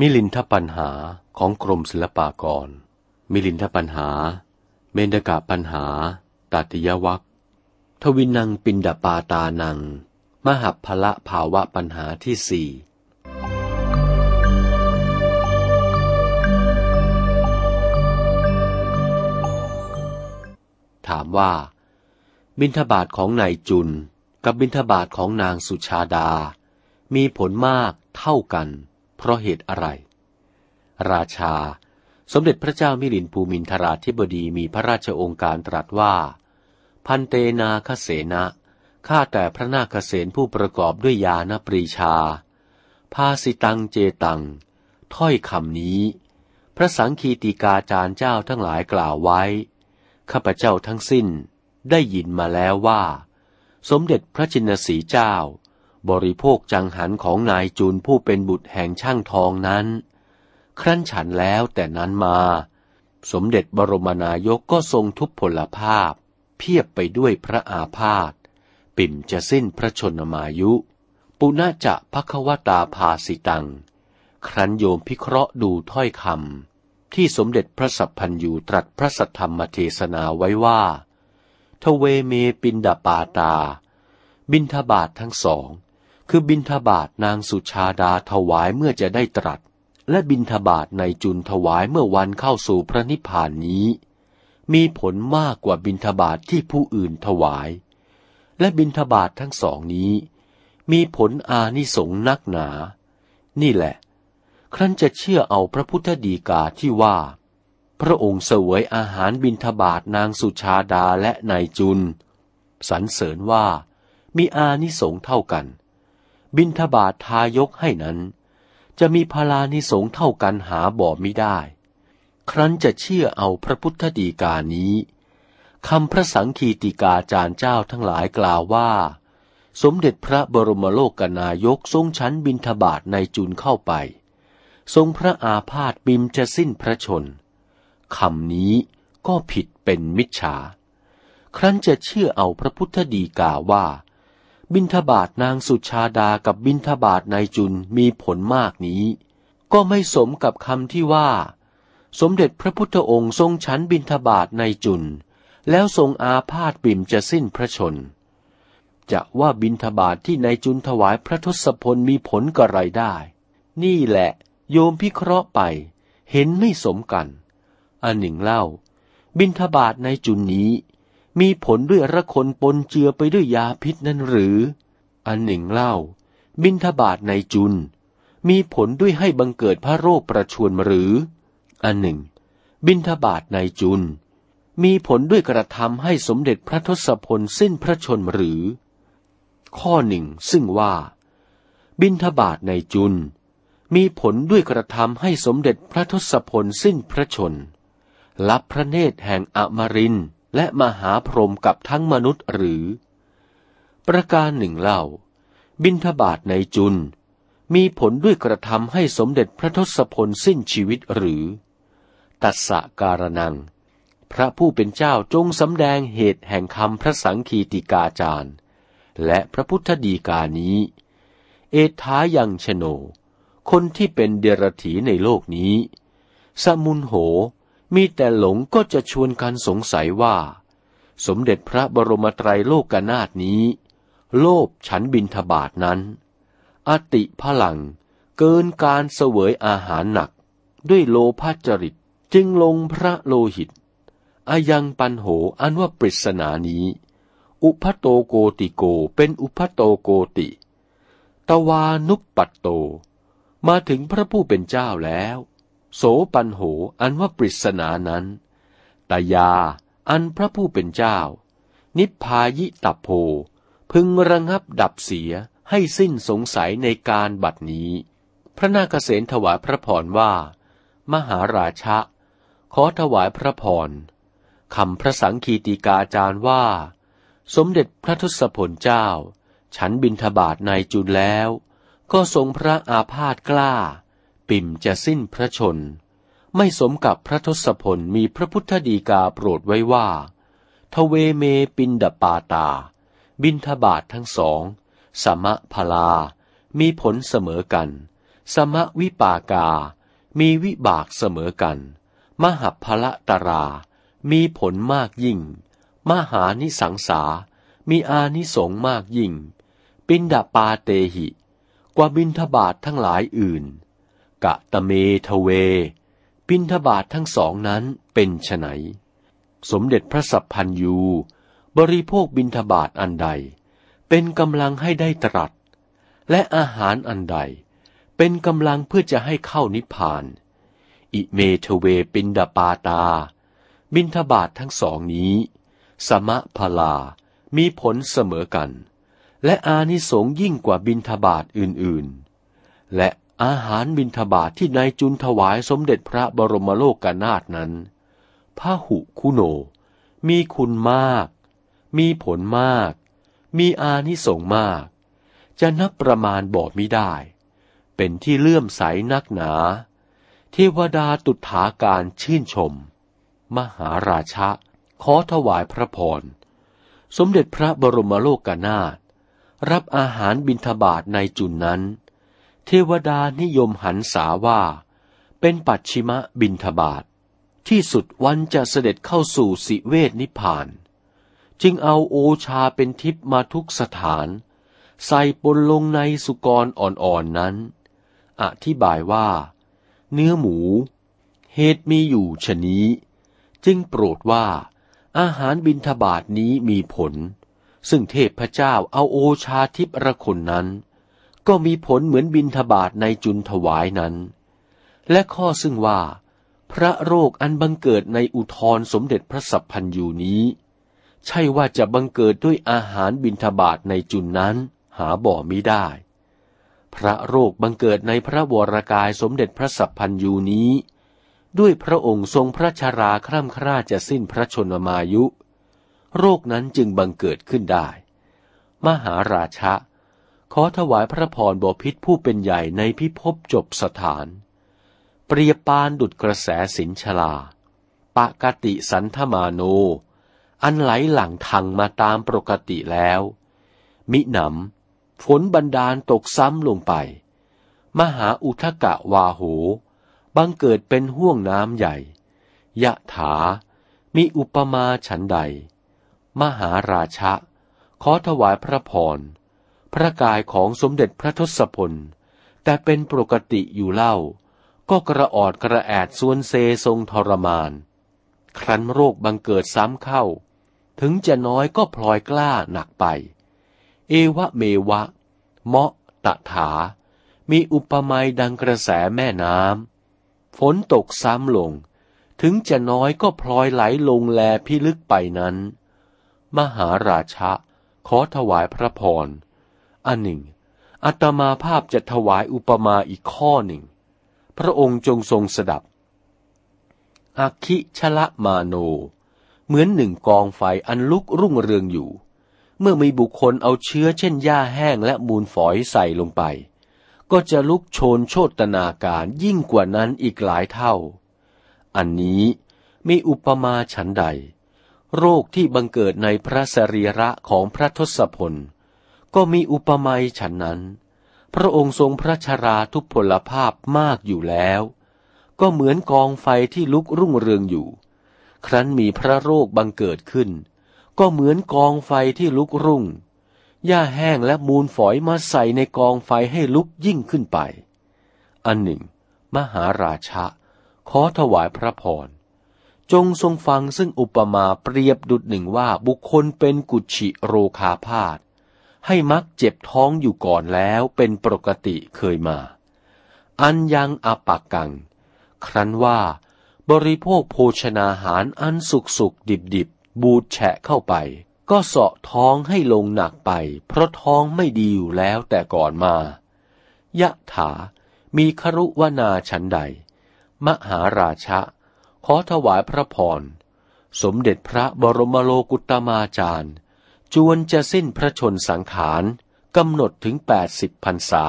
มิลินทปัญหาของกรมศิลปากร มิลินทปัญหา เมนกะปัญหา ตัติยวัคทวินังปินดาปาตานัง มหัพพละภาวะปัญหาที่สี่ถามว่า บินทบาทของนายจุน กับบินทบาทของนางสุชาดา มีผลมากเท่ากัน เพราะเหตุอะไร ราชา สมเด็จพระเจ้ามิลินภูมินทราธิบดีมีพระราชองค์การตรัสว่า พันเตนาคเสนะข้าแต่พระนาคเสนผู้ประกอบด้วยยานปรีชา ภาสิตังเจตัง ถ้อยคำนี้ พระสังคีติกาจารย์เจ้าทั้งหลายกล่าวไว้ ข้าพเจ้าทั้งสิ้นได้ยินมาแล้วว่า สมเด็จพระจินสีเจ้า บริโภคจังหันของนายจูนผู้เป็นบุตรแห่งช่างทองนั้น ครั้นฉันแล้วแต่นั้นมา สมเด็จบรมนายกก็ทรงทุพพลภาพ เพียบไปด้วยพระอาพาธปิ่มจะสิ้นพระชนมายุ ปุณจะพภควตาภาสิตัง ครั้นโยมพิเคราะห์ดูถ้อยคำที่สมเด็จพระสัพพันยูตรัสพระสัทธรรมเทศนาไว้ว่าทเวเมปินดาปาตา บินทบาททั้งสอง คือบินทบาทนางสุชาดาถวายเมื่อจะได้ตรัส และบินทบาทในจุนถวายเมื่อวันเข้าสู่พระนิพพานนี้ มีผลมากกว่าบินทบาทที่ผู้อื่นถวาย และบินทบาททั้งสองนี้ มีผลอานิสงส์นักหนา นี่แหละ ครั้นจะเชื่อเอาพระพุทธดีกาที่ว่า พระองค์เสวยอาหารบินทบาทนางสุชาดาและนายจุนสรรเสริญว่ามีอานิสงส์เท่ากัน บินทบาททายกให้นั้น จะมีพลานิสงเท่ากันหาบ่ไม่ได้ ครั้นจะเชื่อเอาพระพุทธดีกานี้คำพระสังคีติกาจารย์เจ้าทั้งหลายกล่าวว่า สมเด็จพระบรมโลกนายกทรงชั้นบินทบาทในจุนเข้าไป ทรงพระอาพาธบิมจะสิ้นพระชนคำนี้ก็ผิดเป็นมิจฉา ครั้นจะเชื่อเอาพระพุทธดีกาว่า บินทบาทนางสุชาดากับบินทบาทในจุนมีผลมากนี้ ก็ไม่สมกับคำที่ว่า สมเด็จพระพุทธองค์ทรงชั้นบินทบาทในจุน แล้วทรงอาพาธปิ่มจะสิ้นพระชน จะว่าบินทบาทที่ในจุนถวายพระทศพลมีผลกระไรได้ นี่แหละโยมพิเคราะห์ไป เห็นไม่สมกัน อันหนึ่งเล่า บินทบาทในจุนนี้ มีผลด้วยระคนปนเจือไปด้วยยาพิษนั้นหรือ อันหนึ่งเล่า บินทบาทในจุน มีผลด้วยให้บังเกิดพระโรคประชวนหรือ อันหนึ่ง บินทบาทในจุน มีผลด้วยกระทำให้สมเด็จพระทศพลสิ้นพระชนหรือ ข้อหนึ่งซึ่งว่า บินทบาทในจุน มีผลด้วยกระทำให้สมเด็จพระทศพลสิ้นพระชนรับพระเนตรแห่งอมริน และมหาพรหมกับทั้งมนุษย์หรือ ประการหนึ่งเล่า บินทบาทในจุน มีผลด้วยกระทำให้สมเด็จพระทศพลสิ้นชีวิตหรือ ตัสสะการนัง พระผู้เป็นเจ้าจงสำแดงเหตุแห่งคำพระสังคีติกาจารย์ และพระพุทธดีกานี้ เอท้ายังชโน คนที่เป็นเดรถีในโลกนี้ สมุนโห มีแต่หลงก็จะชวนกันสงสัยว่า สมเด็จพระบรมไตรโลกนาถนี้ โลภฉันบินทบาทนั้น อติพลังเกินการเสวยอาหารหนัก ด้วยโลภจริตจึงลงพระโลหิต อายังปันโหอันว่าปริศนานี้ อุพัโตโกติโกเป็นอุพัโตโกติ ตวานุปปัตโต มาถึงพระผู้เป็นเจ้าแล้ว โสปันโหอันว่าปริศนานั้น ตยา อันพระผู้เป็นเจ้า นิพพายิตัโพ พึงระงับดับเสียให้สิ้นสงสัยในการบัดนี้ พระนาคเษนถวายพระพรว่า มหาราชะ ขอถวายพระพรคำพระสังคีติกาจารย์ว่า สมเด็จพระทศพลเจ้า ฉันบินทบาทในจุนแล้ว ก็ทรงพระอาพาธกล้า ปิ่มจะสิ้นพระชน ไม่สมกับพระทศพลมีพระพุทธดีกาโปรดไว้ว่า ทเวเมปินดปาตา บินทบาททั้งสองสมะพลา มีผลเสมอกัน สมะวิปากา มีวิบากเสมอกัน มหัพละตรา มีผลมากยิ่ง มหานิสังสา มีอานิสงมากยิ่ง ปินดาปาเตหิ กว่าบินทบาททั้งหลายอื่น กะตะเมทเวบินทบาททั้งสองนั้นเป็นไฉนสมเด็จพระสัพพันยู บริโภคบินทบาทอันใด เป็นกำลังให้ได้ตรัส และอาหารอันใด เป็นกำลังเพื่อจะให้เข้านิพพาน อิเมทเวปินดาปาตา บินทบาททั้งสองนี้ สมะพลา มีผลเสมอกัน และอานิสงยิ่งกว่าบินทบาทอื่นๆ และ อาหารบินทบาทที่นายจุนถวายสมเด็จพระบรมโลกนาถนั้นพระหุคุโน มีคุณมาก มีผลมาก มีอานิสงส์มาก จะนับประมาณบอกไม่ได้ เป็นที่เลื่อมใสนักหนา เทวดาตุถาการชื่นชม มหาราชะ ขอถวายพระพร สมเด็จพระบรมโลกนาถรับอาหารบิณฑบาตในจุนนั้น เทวดานิยมหันษาว่า เป็นปัจฉิมบิณฑบาตที่สุดวันจะเสด็จเข้าสู่สิเวทนิพาน จึงเอาโอชาเป็นทิพมาทุกสถาน ใส่ปนลงในสุกรอ่อนๆนนั้น อธิบายว่า เนื้อหมู เหตุมีอยู่ชนี้ จึงโปรดว่า อาหารบินทบาทนี้มีผล ซึ่งเทพเจ้าเอาโอชาทิพระคนนั้น ก็มีผลเหมือนบินทบาทในจุนถวายนั้น และข้อซึ่งว่า พระโรคอันบังเกิดในอุทรสมเด็จพระสัพพันยูนี้ ใช่ว่าจะบังเกิดด้วยอาหารบิณฑบาตในจุนนั้นหาบ่อมิได้ พระโรคบังเกิดในพระวรากายสมเด็จพระสัพพันยูนี้ ด้วยพระองค์ทรงพระชาราคร่ำคร่าจะสิ้นพระชนมายุ โรคนั้นจึงบังเกิดขึ้นได้ มหาราชะ ขอถวายพระพรบพิษผู้เป็นใหญ่ในพิภพจบสถาน เปรียบปานดุดกระแสสินชลา ปะกติสันธมาโน อันไหลหลั่งทางมาตามปกติแล้ว มิหนำฝนบันดาลตกซ้ำลงไป มหาอุทกะวาโหบังเกิดเป็นห่วงน้ำใหญ่ ยะถา มีอุปมาฉันใด มหาราชะ ขอถวายพระพร ระกายของสมเด็จพระทศพล แต่เป็นปกติอยู่เล่า ก็กระออดกระแอดส่วนเซทรงทรมาน ครั้นโรคบังเกิดซ้ำเข้า ถึงจะน้อยก็พลอยกล้าหนักไป เอวะเมวะ เมาะตะถา มีอุปมาดังกระแสแม่น้ำฝนตกซ้ำลง ถึงจะน้อยก็พลอยไหลลงแลพิลึกไปนั้น มหาราชะขอถวายพระพร อันหนึ่งอัตมาภาพจะถวายอุปมาอีกข้อหนึ่ง พระองค์จงทรงสดับอาคิชละมาโน เหมือนหนึ่งกองไฟอันลุกรุ่งเรืองอยู่ เมื่อมีบุคคลเอาเชื้อเช่นหญ้าแห้งและมูลฝอยใส่ลงไป ก็จะลุกโชนโชตนาการยิ่งกว่านั้นอีกหลายเท่า อันนี้มีอุปมาฉันใด โรคที่บังเกิดในพระสรีระของพระทศพล ก็มีอุปมาฉันนั้น พระองค์ทรงพระชราทุพพลภาพมากอยู่แล้ว ก็เหมือนกองไฟที่ลุกรุ่งเรืองอยู่ ครั้นมีพระโรคบังเกิดขึ้น ก็เหมือนกองไฟที่ลุกรุ่ง หญ้าแห้งและมูลฝอยมาใส่ในกองไฟให้ลุกยิ่งขึ้นไป อันหนึ่ง มหาราชะ ขอถวายพระพรจงทรงฟังซึ่งอุปมาเปรียบดุดหนึ่งว่าบุคคลเป็นกุชิโรคาพาธ ให้มักเจ็บท้องอยู่ก่อนแล้วเป็นปกติเคยมา อันยังอปักกัง ครั้นว่า บริโภคโภชนาหารอันสุกสุกดิบดิบบูดแฉะเข้าไป ก็เสาะท้องให้ลงหนักไป เพราะท้องไม่ดีอยู่แล้วแต่ก่อนมา ยะถา มีครุวนาชันใด มหาราชะ ขอถวายพระพร สมเด็จพระบรมโลกุตมาจารย์ จวนจะสิ้นพระชนสังขารกำหนดถึงแปดสิบพรรษา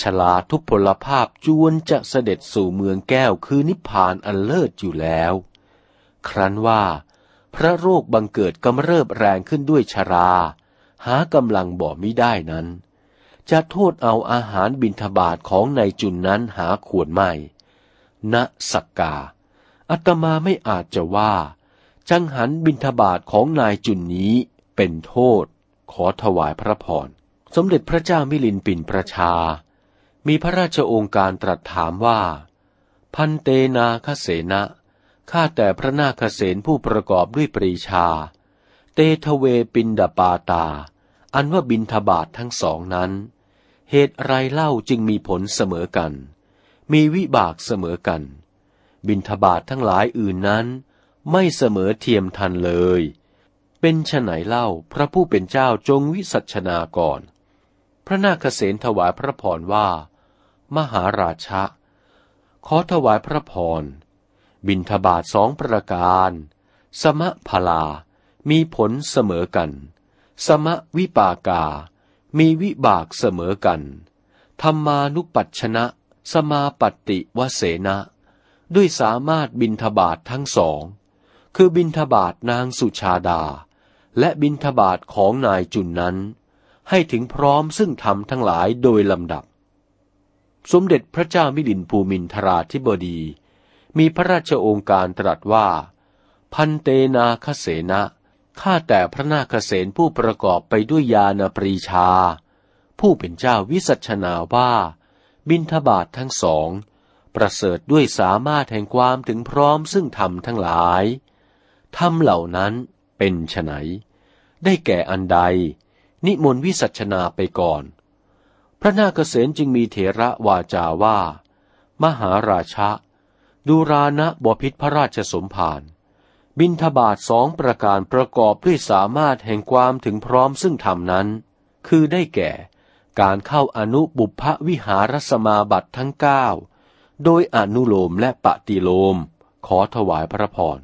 ชลาทุพพลภาพจวนจะเสด็จสู่เมืองแก้วคือนิพพานอันเลิศอยู่แล้ว ครั้นว่า พระโรคบังเกิดกำเริบแรงขึ้นด้วยชรา หากำลังบ่มิได้นั้น จะโทษเอาอาหารบิณฑบาตของนายจุนนั้นหาควรไม่ ณสักกา อัตมาไม่อาจจะว่า จังหันบิณฑบาตของนายจุนนี้ เป็นโทษ ขอถวายพระพร สมเด็จพระเจ้ามิลินปินประชา มีพระราชโองการตรัสถามว่า พันเตนาคเสนะข้าแต่พระนาคเสนผู้ประกอบด้วยปรีชา เตทเวปินดาปาตา อันว่าบินทบาททั้งสองนั้น เหตุไรเล่าจึงมีผลเสมอกัน มีวิบากเสมอกัน บินทบาททั้งหลายอื่นนั้น ไม่เสมอเทียมทันเลย เป็นฉไหนเล่าพระผู้เป็นเจ้าจงวิสัชนาก่อน พระนาคเษนถวายพระพรว่า มหาราชะ ขอถวายพระพร บินทบาทสองประการ สมะพลา มีผลเสมอกัน สมะวิปากา มีวิบากเสมอกัน ธรรมานุปัชชนะ สมาปฏิวเสนะ ด้วยสามารถบินทบาททั้งสอง คือบินทบาทนางสุชาดา และบินทบาทของนายจุนนั้น ให้ถึงพร้อมซึ่งทำทั้งหลายโดยลำดับ สมเด็จพระเจ้ามิลินภูมินทราธิบดี มีพระราชโอการตรัสว่า พันเตนาคเสนะข้าแต่พระนาคเสนผู้ประกอบไปด้วยญาณปรีชา ผู้เป็นเจ้าวิสัชนาว่า บินทบาททั้งสอง ประเสริฐด้วยสามารถแห่งความถึงพร้อมซึ่งธรรมทั้งหลายธรรมเหล่านั้น เป็นไฉนได้แก่อันใด นิมนต์วิสัชนาไปก่อน พระนาคเษนจึงมีเถระวาจาว่า มหาราชะ ดูรานะบพิษพระราชสมภารบินทบาทสองประการประกอบด้วยสามารถแห่งความถึงพร้อมซึ่งธรรมนั้น คือได้แก่ การเข้าอนุบุพวิหารสมาบัติทั้งเก้าโดยอนุโลมและปฏิโลม ขอถวายพระพร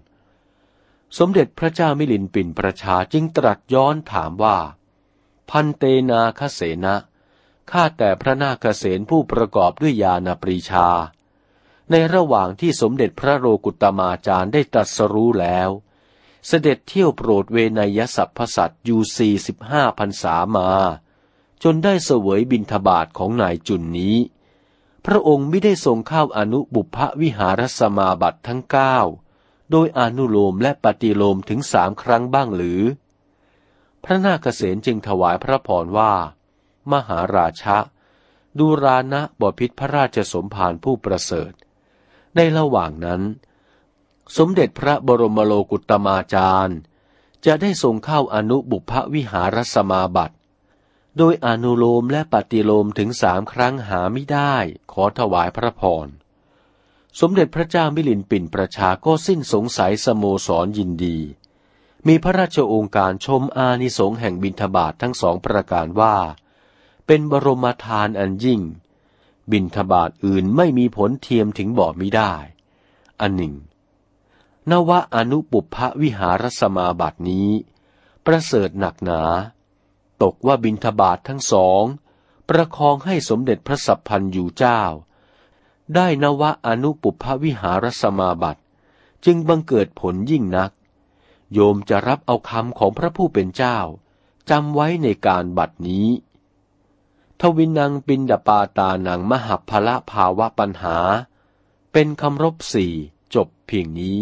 สมเด็จพระเจ้ามิลินปินประชาจึงตรัสย้อนถามว่า พันเตนาคเสนะข้าแต่พระนาคเสนผู้ประกอบด้วยญาณปรีชา ในระหว่างที่สมเด็จพระโลกุตมาจารย์ได้ตรัสรู้แล้ว เสด็จเที่ยวโปรดเวนยสัพพสัตอยู่สี่สิบห้าพันษามา จนได้เสวยบินทบาทของนายจุนนี้ พระองค์ไม่ได้ทรงเข้าอนุบุพวิหารสมาบัติทั้งเก้า โดยอนุโลมและปฏิโลมถึงสามครั้งบ้างหรือ พระนาคเษนจึงถวายพระพรว่า มหาราชะ ดูรานะบพิษพระราชสมภารผู้ประเสริฐ ในระหว่างนั้น สมเด็จพระบรมโลกุตมาจารย์ จะได้ทรงเข้าอนุบุพวิหารสมาบัติ โดยอนุโลมและปฏิโลมถึงสามครั้งหาไม่ได้ขอถวายพระพร สมเด็จพระเจ้ามิลินปินประชาก็สิ้นสงสัยสโมสรยินดี มีพระราชโองการชมอานิสงส์แห่งบิณฑบาตททั้งสองประการว่า เป็นบรมทานอันยิ่ง บินทบาทอื่นไม่มีผลเทียมถึงบ่อมิได้ อันหนึ่ง นวะอนุปุพะวิหารสมาบัตินี้ ประเสริฐหนักหนา ตกว่าบินทบาททั้งสอง ประคองให้สมเด็จพระสัพพันอยู่เจ้า ได้นวะอนุปุพวิหารสมาบัติจึงบังเกิดผลยิ่งนัก โยมจะรับเอาคำของพระผู้เป็นเจ้าจำไว้ในการบัดนี้ ทวินังปินดาปาตานังมหาภละภาวะปัญหา เป็นคำรบสี่จบเพียงนี้